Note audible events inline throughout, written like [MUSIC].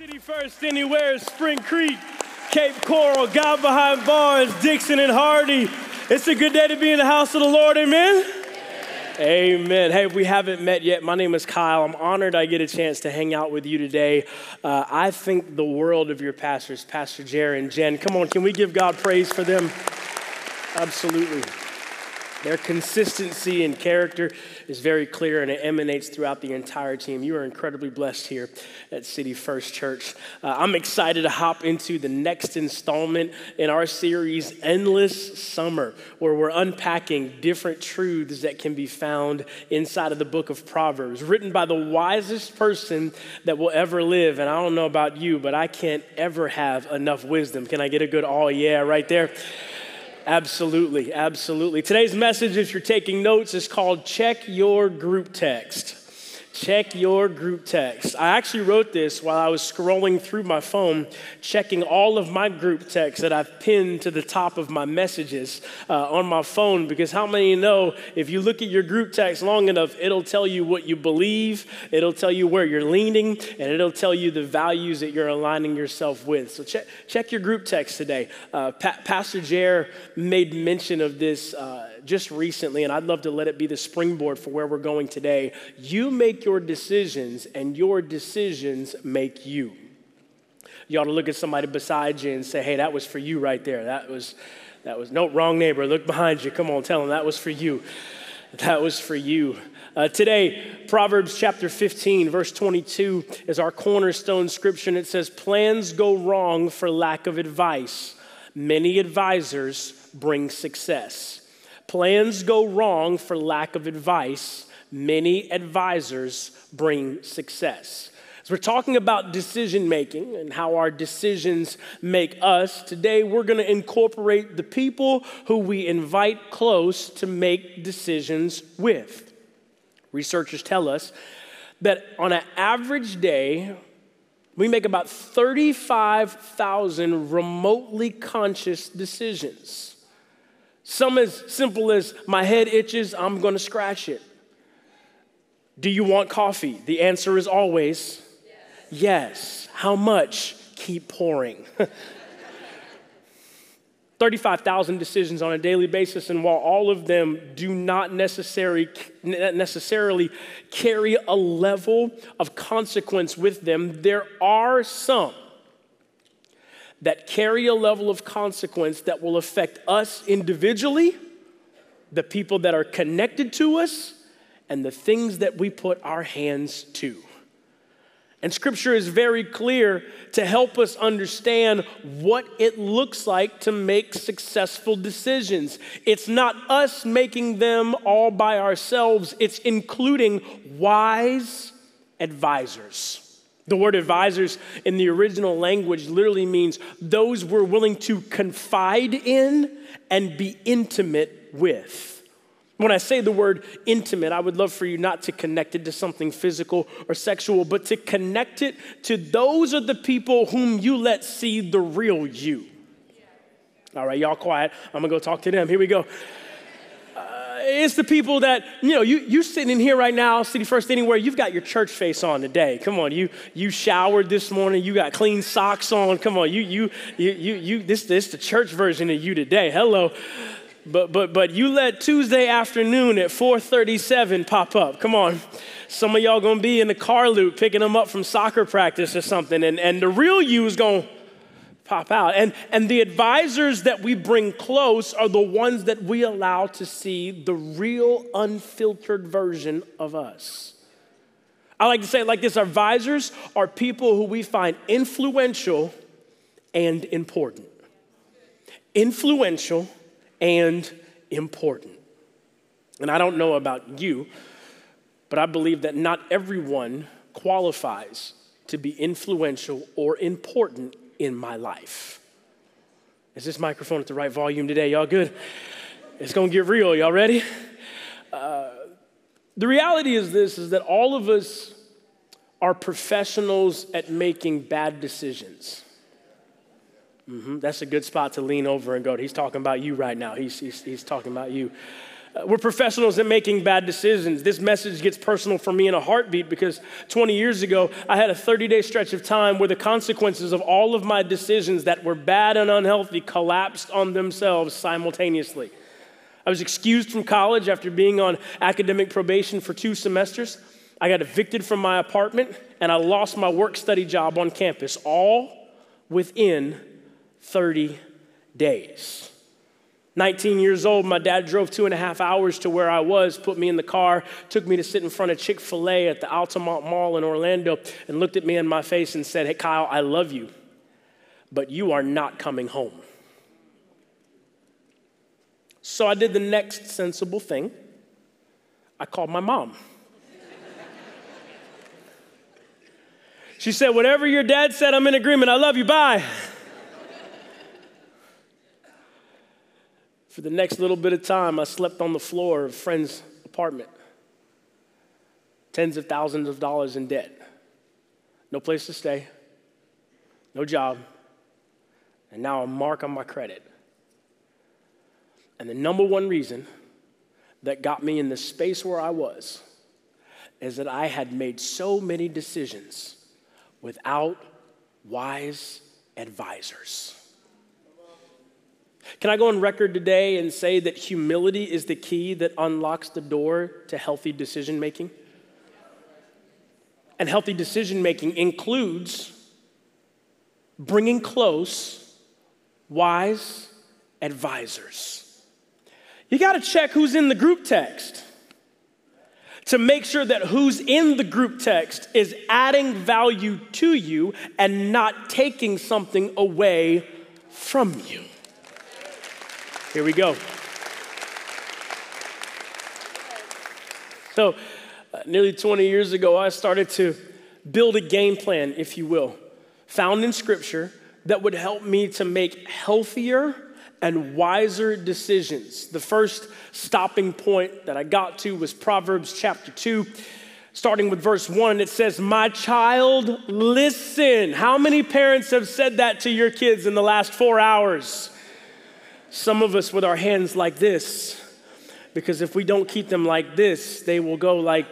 City First Anywhere, Spring Creek, Cape Coral, God behind bars, Dixon and Hardy. It's a good day to be in the house of the Lord, amen? Amen. Hey, if we haven't met yet, my name is Kyle. I'm honored I get a chance to hang out with you today. Uh, I think the world of your pastors, Pastor and Jen. Come on, can we give God praise for them? Absolutely. Their consistency and character is very clear and it emanates throughout the entire team. You are incredibly blessed here at City First Church. Uh, I'm excited to hop into the next installment in our series, Endless Summer, where we're unpacking different truths that can be found inside of the book of Proverbs, written by the wisest person that will ever live. And I don't know about you, but I can't ever have enough wisdom. Can I get a good all yeah right there? Absolutely, absolutely. Today's message, if you're taking notes, is called Check Your Group Text. Check your group text. I actually wrote this while I was scrolling through my phone, checking all of my group texts that I've pinned to the top of my messages uh, on my phone. Because how many know if you look at your group text long enough, it'll tell you what you believe, it'll tell you where you're leaning, and it'll tell you the values that you're aligning yourself with. So check, check your group text today. Uh, pa- Pastor Jer made mention of this. Uh, just recently, and I'd love to let it be the springboard for where we're going today. You make your decisions, and your decisions make you. You ought to look at somebody beside you and say, hey, that was for you right there. That was, that was, no, wrong neighbor. Look behind you. Come on, tell them that was for you. That was for you. Uh, today, Proverbs chapter 15, verse 22 is our cornerstone scripture, and it says, Plans go wrong for lack of advice. Many advisors bring success. Plans go wrong for lack of advice. Many advisors bring success. As we're talking about decision making and how our decisions make us, today we're going to incorporate the people who we invite close to make decisions with. Researchers tell us that on an average day, we make about 35,000 remotely conscious decisions. Some as simple as my head itches, I'm gonna scratch it. Do you want coffee? The answer is always yes. yes. How much? Keep pouring. [LAUGHS] 35,000 decisions on a daily basis, and while all of them do not necessarily carry a level of consequence with them, there are some that carry a level of consequence that will affect us individually, the people that are connected to us, and the things that we put our hands to. And scripture is very clear to help us understand what it looks like to make successful decisions. It's not us making them all by ourselves, it's including wise advisors. The word advisors in the original language literally means those we're willing to confide in and be intimate with. When I say the word intimate, I would love for you not to connect it to something physical or sexual, but to connect it to those are the people whom you let see the real you. All right, y'all quiet. I'm gonna go talk to them. Here we go it's the people that, you know, you, you sitting in here right now, City First Anywhere, you've got your church face on today. Come on, you, you showered this morning, you got clean socks on. Come on, you, you, you, you, you this, this the church version of you today. Hello. But, but, but you let Tuesday afternoon at 437 pop up. Come on. Some of y'all gonna be in the car loop picking them up from soccer practice or something. And, and the real you is gonna pop out. And, and the advisors that we bring close are the ones that we allow to see the real unfiltered version of us. I like to say it like this our advisors are people who we find influential and important. Influential and important. And I don't know about you, but I believe that not everyone qualifies to be influential or important in my life. Is this microphone at the right volume today? Y'all good? It's gonna get real. Y'all ready? Uh, the reality is this is that all of us are professionals at making bad decisions. Mm-hmm. That's a good spot to lean over and go. He's talking about you right now. He's, he's, he's talking about you. Uh, we're professionals at making bad decisions. This message gets personal for me in a heartbeat because 20 years ago, I had a 30 day stretch of time where the consequences of all of my decisions that were bad and unhealthy collapsed on themselves simultaneously. I was excused from college after being on academic probation for two semesters. I got evicted from my apartment and I lost my work study job on campus, all within 30 days. 19 years old, my dad drove two and a half hours to where I was, put me in the car, took me to sit in front of Chick fil A at the Altamonte Mall in Orlando, and looked at me in my face and said, Hey, Kyle, I love you, but you are not coming home. So I did the next sensible thing I called my mom. she said, Whatever your dad said, I'm in agreement. I love you. Bye. For the next little bit of time, I slept on the floor of a friend's apartment. Tens of thousands of dollars in debt. No place to stay, no job, and now a mark on my credit. And the number one reason that got me in the space where I was is that I had made so many decisions without wise advisors. Can I go on record today and say that humility is the key that unlocks the door to healthy decision making? And healthy decision making includes bringing close wise advisors. You got to check who's in the group text to make sure that who's in the group text is adding value to you and not taking something away from you. Here we go. So, uh, nearly 20 years ago, I started to build a game plan, if you will, found in Scripture that would help me to make healthier and wiser decisions. The first stopping point that I got to was Proverbs chapter 2. Starting with verse 1, it says, My child, listen. How many parents have said that to your kids in the last four hours? Some of us with our hands like this, because if we don't keep them like this, they will go like,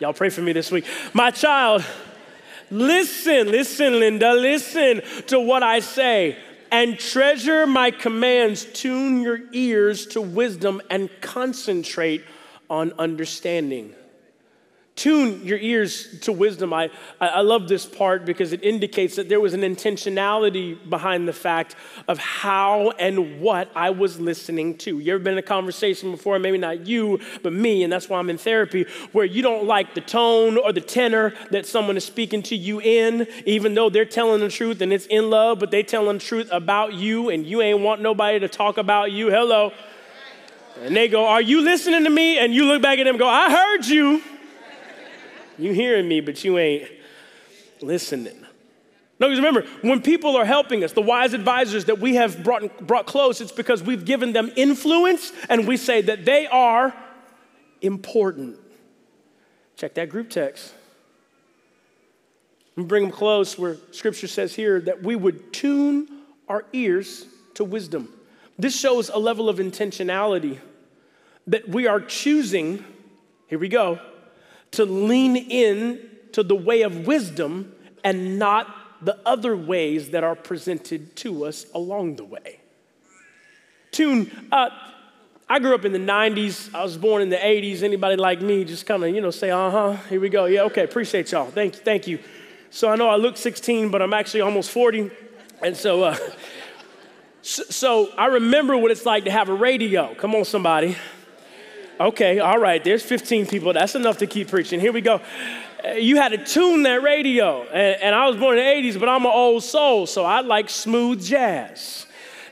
y'all pray for me this week. My child, listen, listen, Linda, listen to what I say and treasure my commands. Tune your ears to wisdom and concentrate on understanding. Tune your ears to wisdom. I, I love this part because it indicates that there was an intentionality behind the fact of how and what I was listening to. You ever been in a conversation before, maybe not you, but me, and that's why I'm in therapy, where you don't like the tone or the tenor that someone is speaking to you in, even though they're telling the truth and it's in love, but they telling the truth about you and you ain't want nobody to talk about you. Hello. And they go, Are you listening to me? And you look back at them and go, I heard you. You hearing me, but you ain't listening. No, because remember, when people are helping us, the wise advisors that we have brought, brought close, it's because we've given them influence and we say that they are important. Check that group text. And bring them close where scripture says here that we would tune our ears to wisdom. This shows a level of intentionality that we are choosing, here we go, to lean in to the way of wisdom and not the other ways that are presented to us along the way. Tune, uh, I grew up in the 90s. I was born in the 80s. Anybody like me just kind of, you know, say, uh huh, here we go. Yeah, okay, appreciate y'all. Thank you, thank you. So I know I look 16, but I'm actually almost 40. And so, uh, [LAUGHS] so, so I remember what it's like to have a radio. Come on, somebody. Okay, all right, there's 15 people. That's enough to keep preaching. Here we go. Uh, you had to tune that radio. And, and I was born in the 80s, but I'm an old soul, so I like smooth jazz.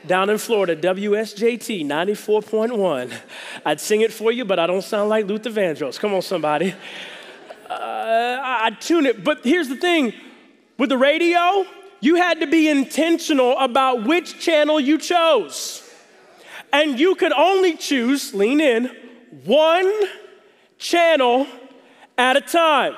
Down in Florida, WSJT 94.1. I'd sing it for you, but I don't sound like Luther Vandross. Come on, somebody. Uh, I tune it. But here's the thing with the radio, you had to be intentional about which channel you chose. And you could only choose, lean in, one channel at a time.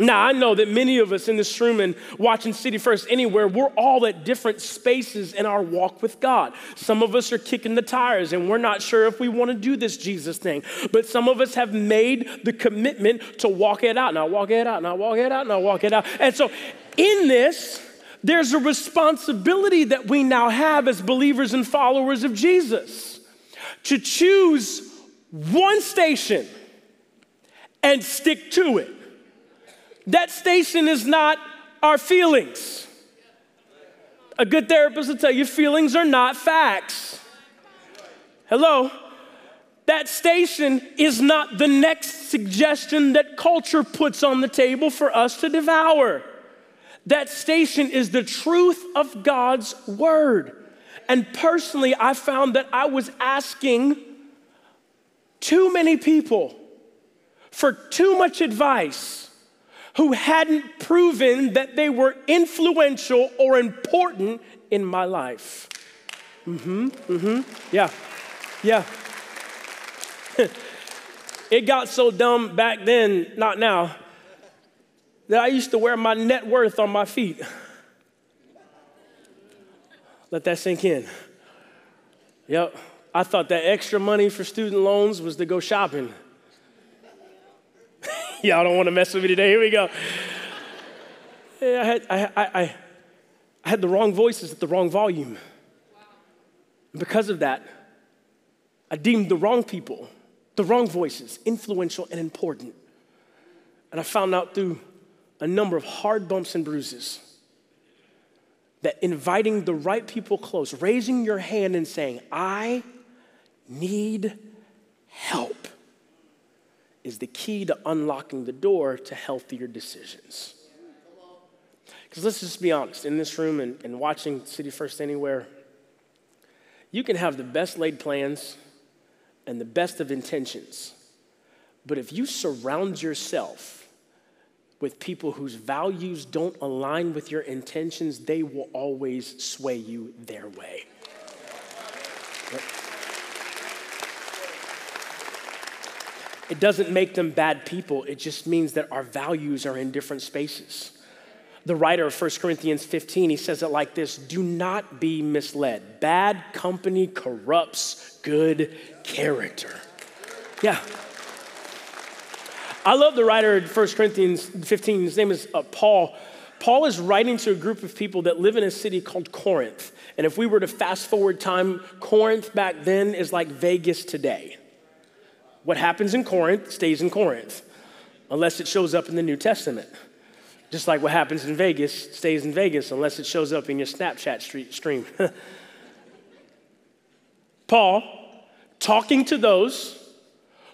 Now, I know that many of us in this room and watching City First Anywhere, we're all at different spaces in our walk with God. Some of us are kicking the tires and we're not sure if we want to do this Jesus thing. But some of us have made the commitment to walk it out. Now, walk it out, now, walk it out, now, walk it out. And so, in this, there's a responsibility that we now have as believers and followers of Jesus to choose one station and stick to it. That station is not our feelings. A good therapist will tell you feelings are not facts. Hello? That station is not the next suggestion that culture puts on the table for us to devour. That station is the truth of God's word. And personally, I found that I was asking too many people for too much advice who hadn't proven that they were influential or important in my life. Mm hmm, mm hmm, yeah, yeah. [LAUGHS] it got so dumb back then, not now, that I used to wear my net worth on my feet. Let that sink in. Yep, I thought that extra money for student loans was to go shopping. [LAUGHS] Y'all don't want to mess with me today. Here we go. Yeah, I, had, I, I, I had the wrong voices at the wrong volume. And because of that, I deemed the wrong people, the wrong voices, influential and important. And I found out through a number of hard bumps and bruises that inviting the right people close, raising your hand and saying, I need help is the key to unlocking the door to healthier decisions. Because let's just be honest, in this room and, and watching City First Anywhere, you can have the best laid plans and the best of intentions. But if you surround yourself with people whose values don't align with your intentions, they will always sway you their way. It doesn't make them bad people, it just means that our values are in different spaces. The writer of 1 Corinthians 15, he says it like this Do not be misled. Bad company corrupts good character. Yeah. I love the writer of 1 Corinthians 15. His name is uh, Paul. Paul is writing to a group of people that live in a city called Corinth. And if we were to fast forward time, Corinth back then is like Vegas today. What happens in Corinth stays in Corinth, unless it shows up in the New Testament. Just like what happens in Vegas stays in Vegas, unless it shows up in your Snapchat stream. [LAUGHS] Paul, talking to those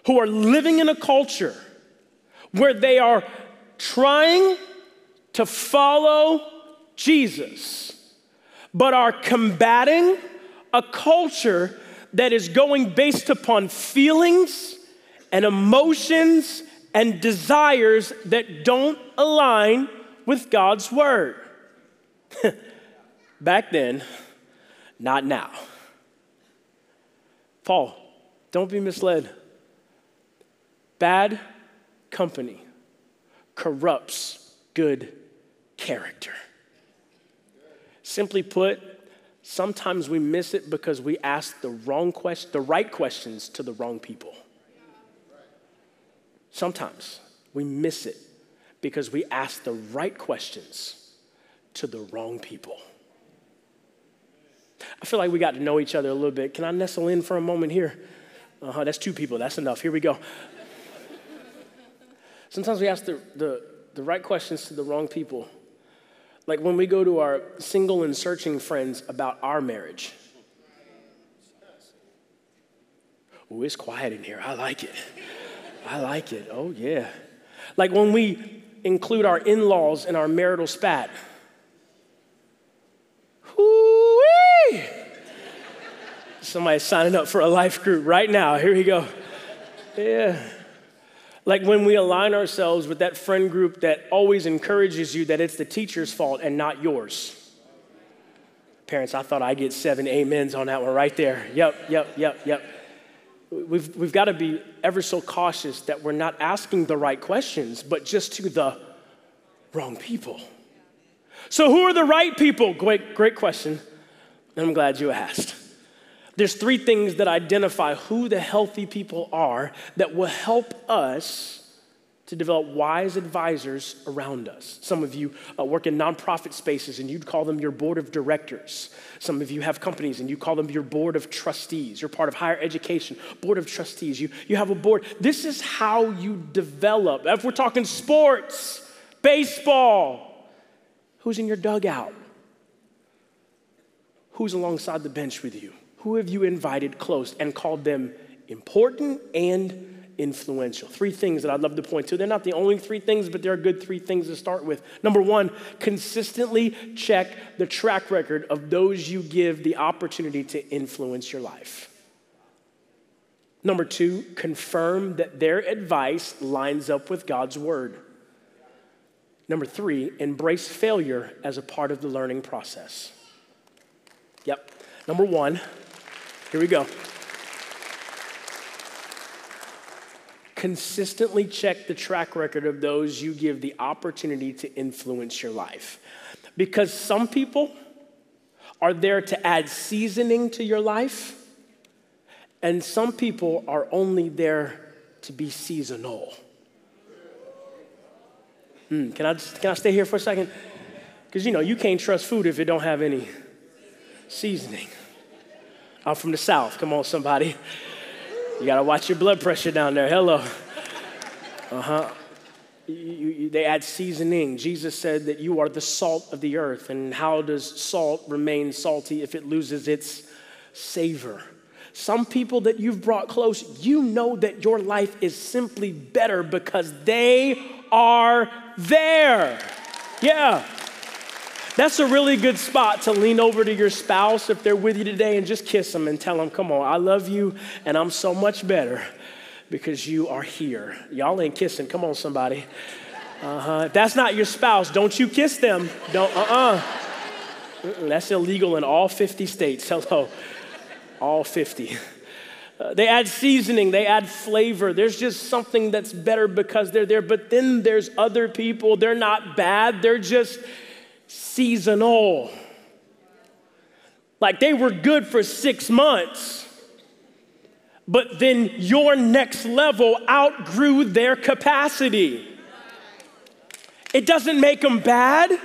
who are living in a culture where they are trying to follow Jesus, but are combating a culture that is going based upon feelings and emotions and desires that don't align with God's word. [LAUGHS] Back then, not now. Paul, don't be misled. Bad company corrupts good character. Simply put, sometimes we miss it because we ask the wrong question, the right questions to the wrong people. Sometimes we miss it because we ask the right questions to the wrong people. I feel like we got to know each other a little bit. Can I nestle in for a moment here? Uh-huh, that's two people. That's enough. Here we go. Sometimes we ask the, the, the right questions to the wrong people. Like when we go to our single and searching friends about our marriage. Oh, it's quiet in here. I like it. I like it. Oh, yeah. Like when we include our in laws in our marital spat. Hoo-wee! Somebody's signing up for a life group right now. Here we go. Yeah. Like when we align ourselves with that friend group that always encourages you that it's the teacher's fault and not yours. Parents, I thought I'd get seven amens on that one right there. Yep, yep, yep, yep we've, we've got to be ever so cautious that we're not asking the right questions, but just to the wrong people. So, who are the right people? Great, great question. I'm glad you asked. There's three things that identify who the healthy people are that will help us to develop wise advisors around us. Some of you uh, work in nonprofit spaces and you'd call them your board of directors. Some of you have companies and you call them your board of trustees. You're part of higher education, board of trustees. You, you have a board. This is how you develop. If we're talking sports, baseball, who's in your dugout? Who's alongside the bench with you? Who have you invited close and called them important and influential. Three things that I'd love to point to. They're not the only three things, but they're good three things to start with. Number one, consistently check the track record of those you give the opportunity to influence your life. Number two, confirm that their advice lines up with God's word. Number three, embrace failure as a part of the learning process. Yep. Number one, here we go. Consistently check the track record of those you give the opportunity to influence your life. Because some people are there to add seasoning to your life, and some people are only there to be seasonal. Mm, can, I, can I stay here for a second? Because you know, you can't trust food if it don't have any seasoning. I'm from the South. Come on, somebody. You got to watch your blood pressure down there. Hello. Uh huh. they add seasoning. Jesus said that you are the salt of the earth. And how does salt remain salty if it loses its savor? Some people that you've brought close, you know that your life is simply better because they are there. Yeah. That's a really good spot to lean over to your spouse if they're with you today and just kiss them and tell them, come on, I love you and I'm so much better because you are here. Y'all ain't kissing. Come on, somebody. Uh-huh. If that's not your spouse, don't you kiss them. Don't, uh-uh. That's illegal in all 50 states. Hello. All 50. Uh, they add seasoning, they add flavor. There's just something that's better because they're there. But then there's other people, they're not bad, they're just seasonal. Like they were good for six months, but then your next level outgrew their capacity. It doesn't make them bad.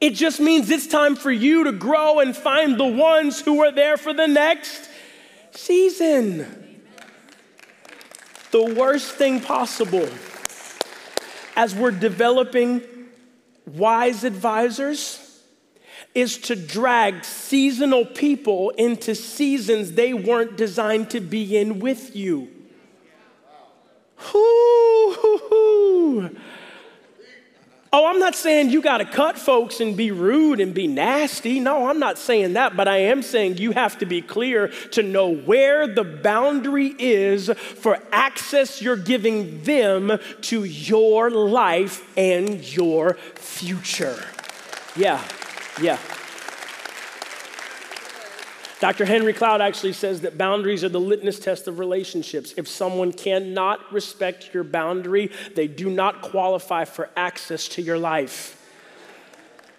It just means it's time for you to grow and find the ones who are there for the next season. The worst thing possible as we're developing wise advisors is to drag seasonal people into seasons they weren't designed to be in with you. Ooh, I'm not saying you got to cut folks and be rude and be nasty. No, I'm not saying that, but I am saying you have to be clear to know where the boundary is for access you're giving them to your life and your future. Yeah, yeah. Dr. Henry Cloud actually says that boundaries are the litmus test of relationships. If someone cannot respect your boundary, they do not qualify for access to your life.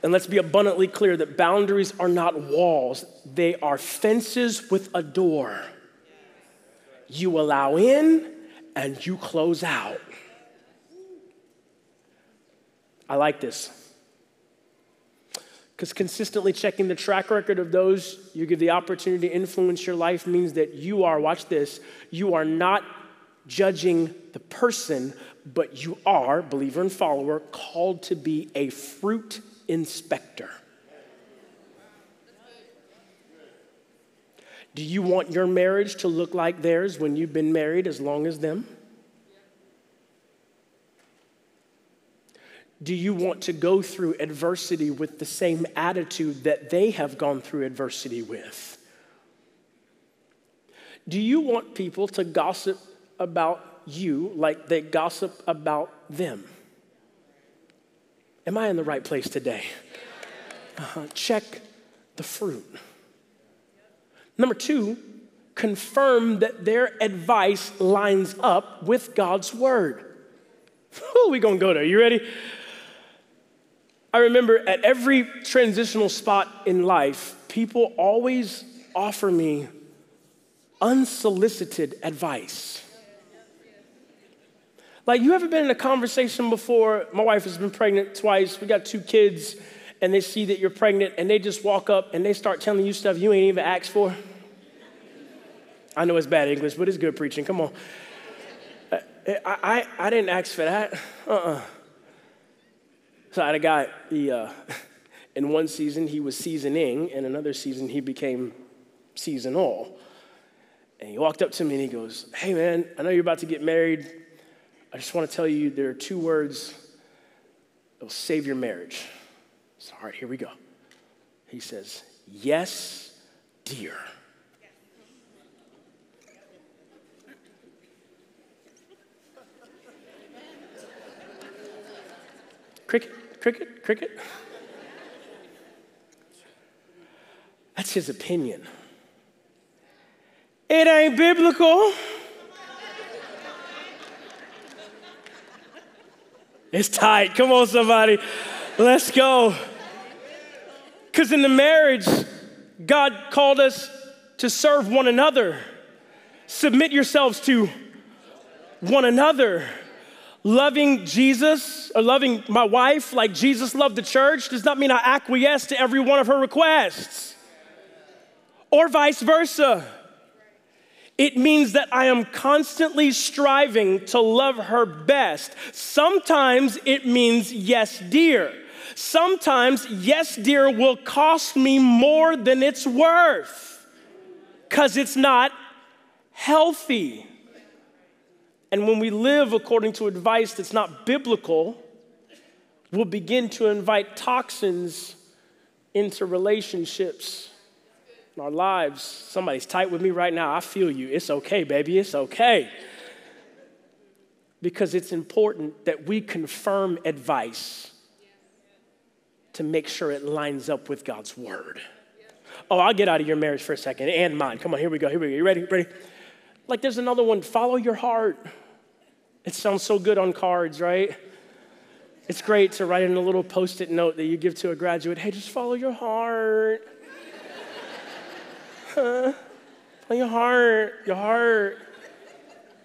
And let's be abundantly clear that boundaries are not walls, they are fences with a door. You allow in and you close out. I like this. Because consistently checking the track record of those you give the opportunity to influence your life means that you are, watch this, you are not judging the person, but you are, believer and follower, called to be a fruit inspector. Do you want your marriage to look like theirs when you've been married as long as them? Do you want to go through adversity with the same attitude that they have gone through adversity with? Do you want people to gossip about you like they gossip about them? Am I in the right place today? Uh-huh. Check the fruit. Number two, confirm that their advice lines up with God's word. [LAUGHS] Who are we gonna go there? You ready? I remember at every transitional spot in life, people always offer me unsolicited advice. Like, you ever been in a conversation before? My wife has been pregnant twice. We got two kids, and they see that you're pregnant, and they just walk up and they start telling you stuff you ain't even asked for. I know it's bad English, but it's good preaching. Come on. I, I, I didn't ask for that. Uh uh-uh. uh So I had a guy, he, uh, [LAUGHS] in one season he was seasoning, and another season he became seasonal. And he walked up to me and he goes, Hey man, I know you're about to get married. I just want to tell you there are two words that will save your marriage. So, all right, here we go. He says, Yes, dear. Cricket, cricket, cricket. That's his opinion. It ain't biblical. It's tight. Come on, somebody. Let's go. Because in the marriage, God called us to serve one another. Submit yourselves to one another. Loving Jesus or loving my wife like Jesus loved the church does not mean I acquiesce to every one of her requests, or vice versa. It means that I am constantly striving to love her best. Sometimes it means yes, dear. Sometimes yes, dear will cost me more than it's worth because it's not healthy. And when we live according to advice that's not biblical, we'll begin to invite toxins into relationships in our lives. Somebody's tight with me right now. I feel you. It's okay, baby. It's okay. Because it's important that we confirm advice to make sure it lines up with God's word. Oh, I'll get out of your marriage for a second and mine. Come on, here we go. Here we go. You ready? Ready? Like there's another one follow your heart. It sounds so good on cards, right? It's great to write in a little post it note that you give to a graduate hey, just follow your heart [LAUGHS] huh? your heart, your heart,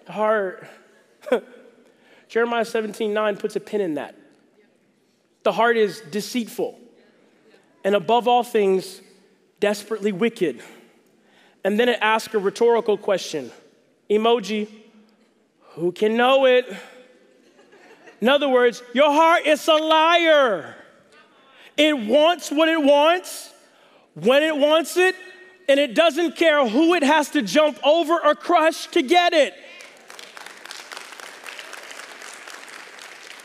your heart. [LAUGHS] Jeremiah 17, 9 puts a pin in that. The heart is deceitful and above all things, desperately wicked. And then it asks a rhetorical question emoji, who can know it? In other words, your heart is a liar. It wants what it wants, when it wants it, and it doesn't care who it has to jump over or crush to get it.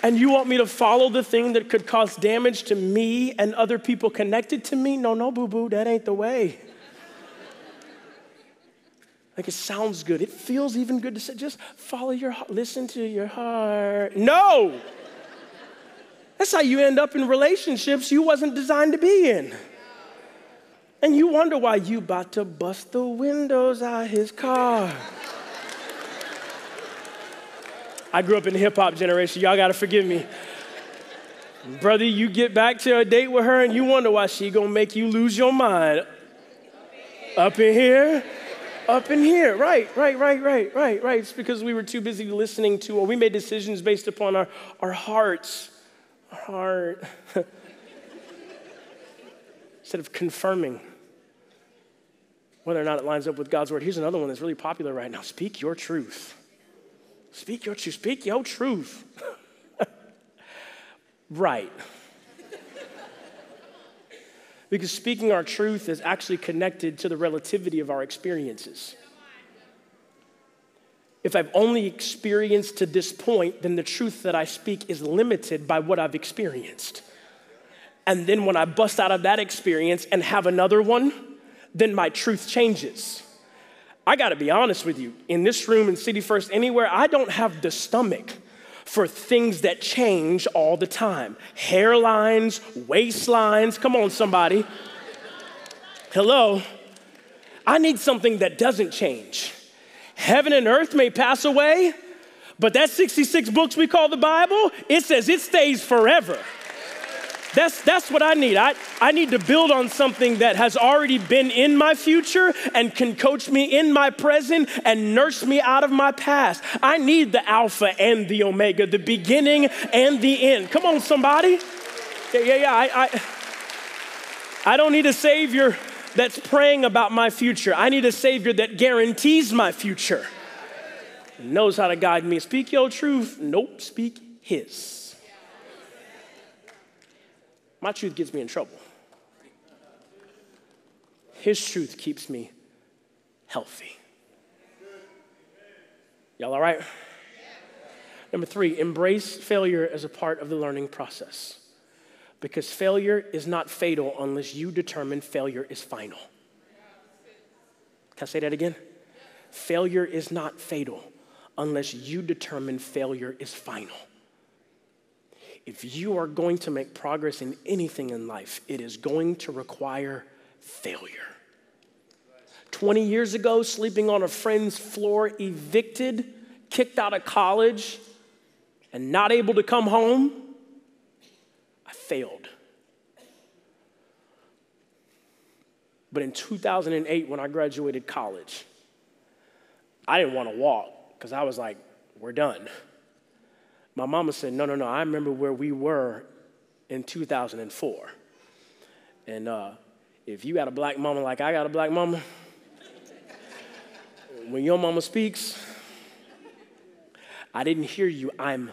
And you want me to follow the thing that could cause damage to me and other people connected to me? No, no, boo boo, that ain't the way. Like it sounds good. It feels even good to say, just follow your heart, listen to your heart. No! That's how you end up in relationships you wasn't designed to be in. And you wonder why you about to bust the windows out of his car. I grew up in the hip hop generation. Y'all gotta forgive me. Brother, you get back to a date with her and you wonder why she gonna make you lose your mind. Up in here, up in here. Right, right, right, right, right, right. It's because we were too busy listening to, or we made decisions based upon our, our hearts. Our heart. [LAUGHS] Instead of confirming whether or not it lines up with God's word. Here's another one that's really popular right now speak your truth. Speak your truth. Speak your truth. [LAUGHS] right. Because speaking our truth is actually connected to the relativity of our experiences. If I've only experienced to this point, then the truth that I speak is limited by what I've experienced. And then when I bust out of that experience and have another one, then my truth changes. I gotta be honest with you. In this room, in City First, anywhere, I don't have the stomach for things that change all the time hairlines, waistlines. Come on, somebody. Hello. I need something that doesn't change. Heaven and earth may pass away, but that 66 books we call the Bible, it says it stays forever. That's, that's what I need. I, I need to build on something that has already been in my future and can coach me in my present and nurse me out of my past. I need the Alpha and the Omega, the beginning and the end. Come on, somebody. Yeah, yeah, yeah. I, I, I don't need a Savior that's praying about my future. I need a Savior that guarantees my future, knows how to guide me. Speak your truth. Nope, speak His. My truth gets me in trouble. His truth keeps me healthy. Y'all all right? Number three, embrace failure as a part of the learning process. Because failure is not fatal unless you determine failure is final. Can I say that again? Failure is not fatal unless you determine failure is final if you are going to make progress in anything in life, it is going to require failure. 20 years ago, sleeping on a friend's floor, evicted, kicked out of college, and not able to come home, I failed. But in 2008, when I graduated college, I didn't want to walk because I was like, we're done. My mama said, No, no, no, I remember where we were in 2004. And uh, if you got a black mama like I got a black mama, when your mama speaks, I didn't hear you, I'm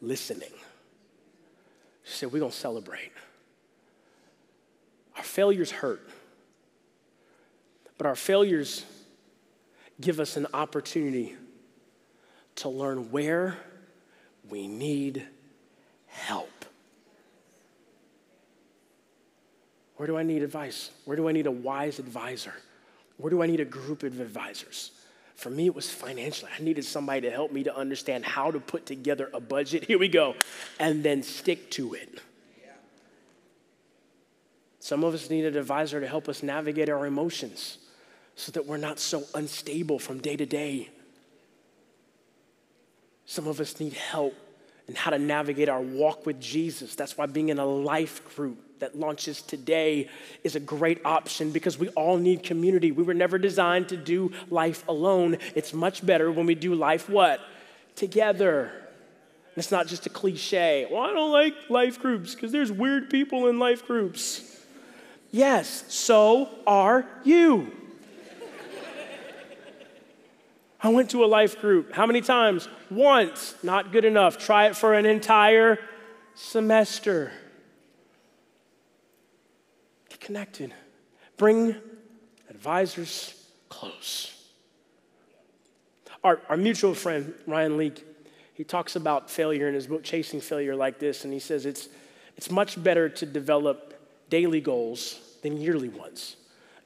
listening. She said, We're gonna celebrate. Our failures hurt, but our failures give us an opportunity to learn where we need help. Where do I need advice? Where do I need a wise advisor? Where do I need a group of advisors? For me, it was financially. I needed somebody to help me to understand how to put together a budget. Here we go. And then stick to it. Some of us need an advisor to help us navigate our emotions so that we're not so unstable from day to day. Some of us need help in how to navigate our walk with Jesus. That's why being in a life group that launches today is a great option because we all need community. We were never designed to do life alone. It's much better when we do life what? Together. It's not just a cliche. Well, I don't like life groups because there's weird people in life groups. Yes, so are you. I went to a life group. How many times? Once. Not good enough. Try it for an entire semester. Get connected. Bring advisors close. Our, our mutual friend, Ryan Leak, he talks about failure in his book, Chasing Failure, like this, and he says it's, it's much better to develop daily goals than yearly ones.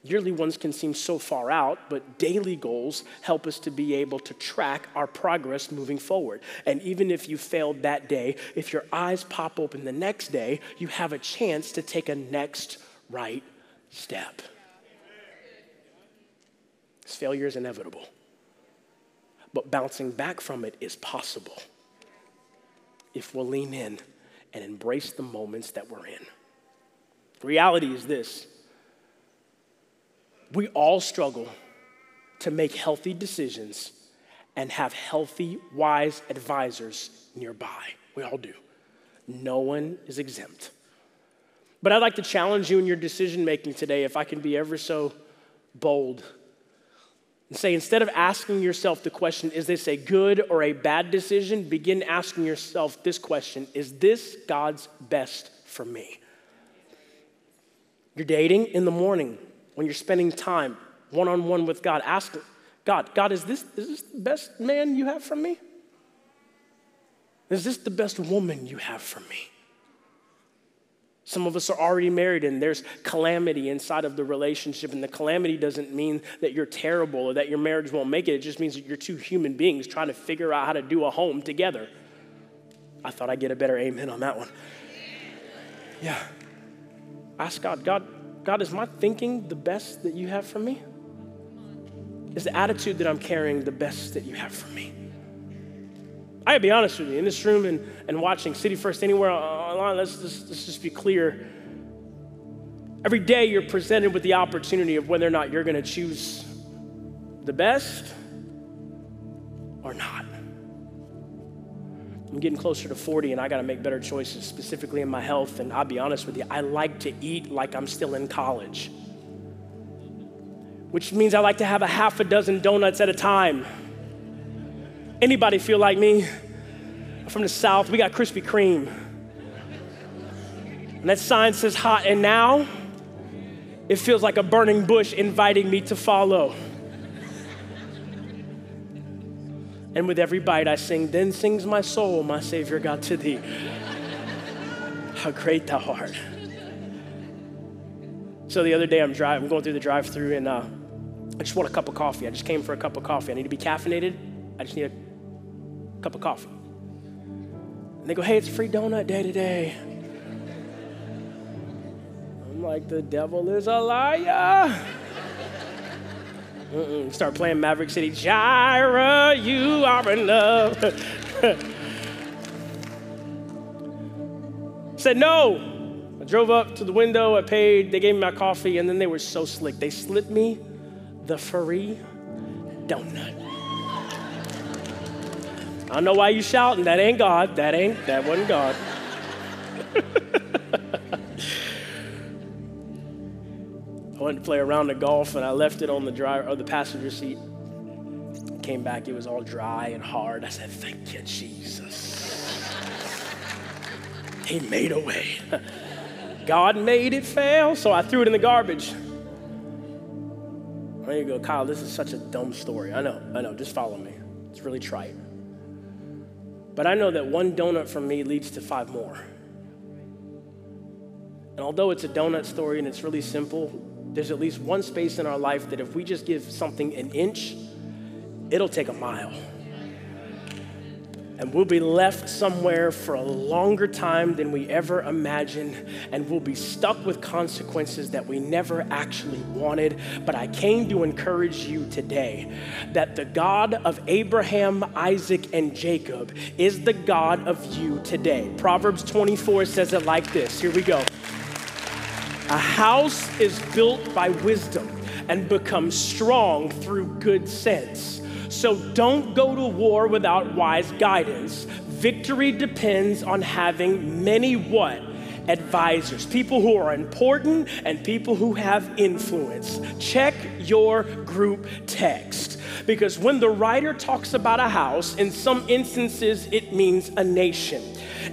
Yearly ones can seem so far out, but daily goals help us to be able to track our progress moving forward. And even if you failed that day, if your eyes pop open the next day, you have a chance to take a next right step. This failure is inevitable, but bouncing back from it is possible if we'll lean in and embrace the moments that we're in. The reality is this we all struggle to make healthy decisions and have healthy, wise advisors nearby. We all do. No one is exempt. But I'd like to challenge you in your decision making today, if I can be ever so bold, and say instead of asking yourself the question, is this a good or a bad decision? Begin asking yourself this question Is this God's best for me? You're dating in the morning when you're spending time one on one with God, ask God, God, is this, is this the best man you have for me? Is this the best woman you have for me? Some of us are already married and there's calamity inside of the relationship. And the calamity doesn't mean that you're terrible or that your marriage won't make it. It just means that you're two human beings trying to figure out how to do a home together. I thought I'd get a better amen on that one. Yeah. Ask God, God, God, is my thinking the best that you have for me? Is the attitude that I'm carrying the best that you have for me? I gotta be honest with you, in this room and, and watching City First anywhere uh, line, let's just, let's just be clear. Every day you're presented with the opportunity of whether or not you're to choose the best or not. I'm getting closer to 40 and I got to make better choices, specifically in my health. And I'll be honest with you, I like to eat like I'm still in college, which means I like to have a half a dozen donuts at a time. Anybody feel like me? From the South, we got Krispy Kreme. And that sign says hot, and now it feels like a burning bush inviting me to follow. And with every bite I sing, Then sings my soul, my Savior God, to thee. How great thou art. So the other day I'm driving, I'm going through the drive-through and uh, I just want a cup of coffee. I just came for a cup of coffee. I need to be caffeinated. I just need a cup of coffee. And they go, hey, it's free donut day today. I'm like, the devil is a liar. Mm-mm. Start playing Maverick City. Jireh, you are enough. [LAUGHS] Said no. I drove up to the window, I paid, they gave me my coffee, and then they were so slick. They slipped me the free donut. I don't know why you shouting. That ain't God. That ain't, that wasn't God. Went to play around the golf and I left it on the driver or the passenger seat. Came back, it was all dry and hard. I said, Thank you, Jesus. he made a way. God made it fail, so I threw it in the garbage. There you go, Kyle. This is such a dumb story. I know, I know. Just follow me. It's really trite. But I know that one donut from me leads to five more. And although it's a donut story and it's really simple, there's at least one space in our life that if we just give something an inch, it'll take a mile. And we'll be left somewhere for a longer time than we ever imagined, and we'll be stuck with consequences that we never actually wanted. But I came to encourage you today that the God of Abraham, Isaac, and Jacob is the God of you today. Proverbs 24 says it like this. Here we go. A house is built by wisdom and becomes strong through good sense. So don't go to war without wise guidance. Victory depends on having many what? Advisors, people who are important and people who have influence. Check your group text. Because when the writer talks about a house, in some instances it means a nation.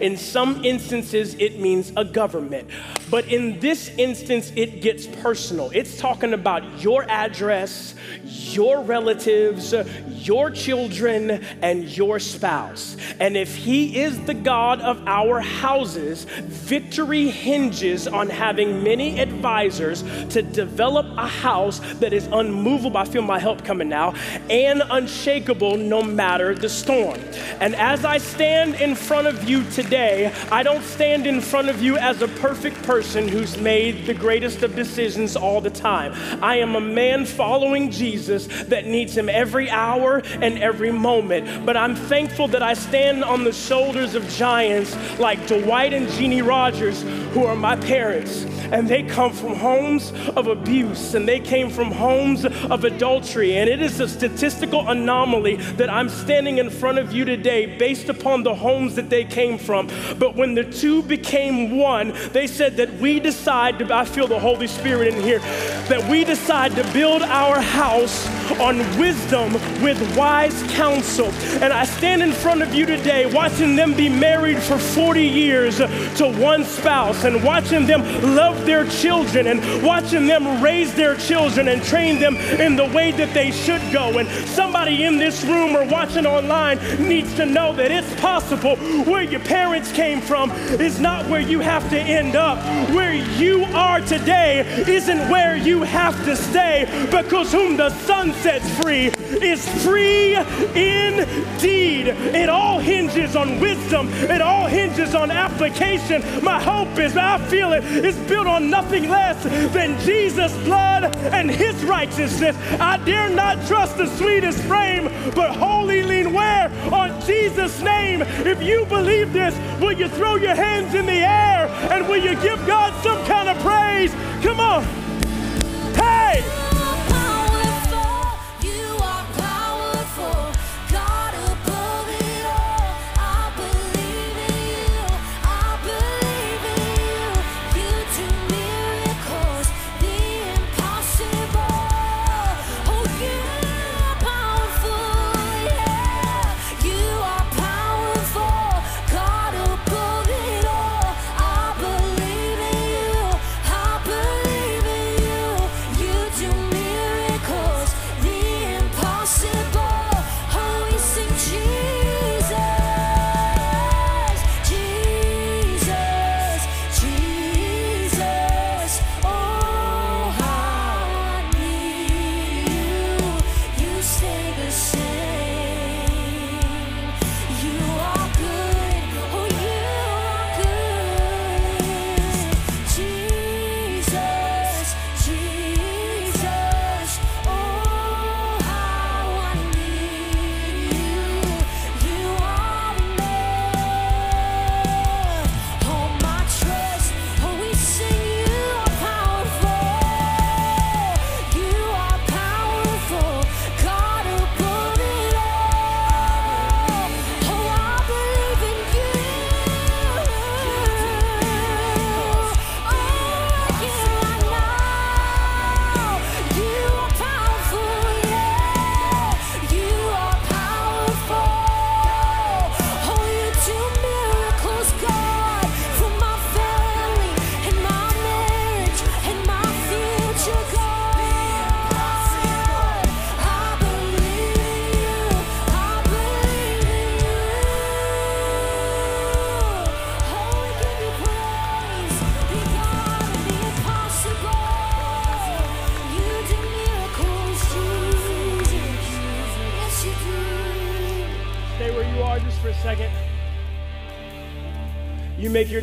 In some instances, it means a government. But in this instance, it gets personal. It's talking about your address, your relatives, your children, and your spouse. And if He is the God of our houses, victory hinges on having many advisors to develop a house that is unmovable. I feel my help coming now, and unshakable no matter the storm. And as I stand in front of you today, I don't stand in front of you as a perfect person who's made the greatest of decisions all the time. I am a man following Jesus that needs Him every hour and every moment. But I'm thankful that I stand on the shoulders of giants like Dwight and Jeannie Rodgers, who are my parents. And they come from homes of abuse and they came from homes of adultery. And it is a statistical anomaly that I'm standing in front of you today based upon the homes that they came from. But when the two became one, they said that we decide to, I feel the Holy Spirit in here, that we decide to build our house on wisdom with wise counsel. And I stand in front of you today watching them be married for 40 years to one spouse and watching them love their children and watching them raise their children and train them in the way that they should go. And somebody in this room or watching online needs to know that it's possible where your parents came from is not where you have to end up. Where you are today isn't where you have to stay because whom the Son sets free is free indeed. It all hinges on wisdom, it all hinges on application. My hope is, I feel it, is built on nothing less than Jesus' blood and his righteousness. I dare not trust the sweetest frame but wholly lean where? On Jesus' name. If you believe this, will you throw your hands in the air and will you give God some kind of praise? Come on.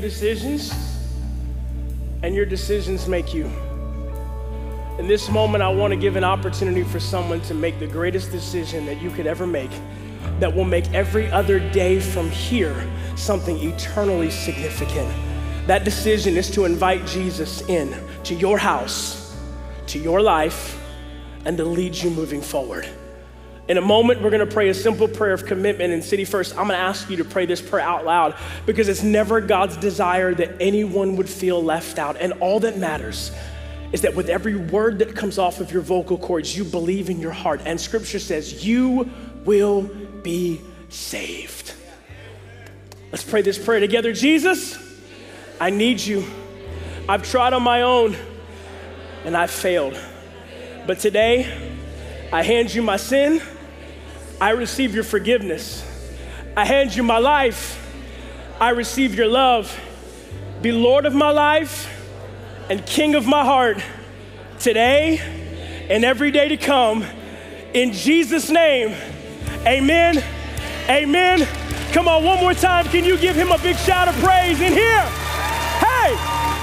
Decisions, and your decisions make you. In this moment, I want to give an opportunity for someone to make the greatest decision that you could ever make that will make every other day from here something eternally significant. That decision is to invite Jesus in to your house, to your life, and to lead you moving forward. In a moment, we're gonna pray a simple prayer of commitment in City First. I'm gonna ask you to pray this prayer out loud because it's never God's desire that anyone would feel left out. And all that matters is that with every word that comes off of your vocal cords, you believe in your heart. And scripture says, you will be saved. Let's pray this prayer together. Jesus, I need you. I've tried on my own and I've failed. But today, I hand you my sin. I receive your forgiveness. I hand you my life. I receive your love. Be Lord of my life and King of my heart today and every day to come. In Jesus' name, amen. Amen. Come on, one more time. Can you give him a big shout of praise in here? Hey!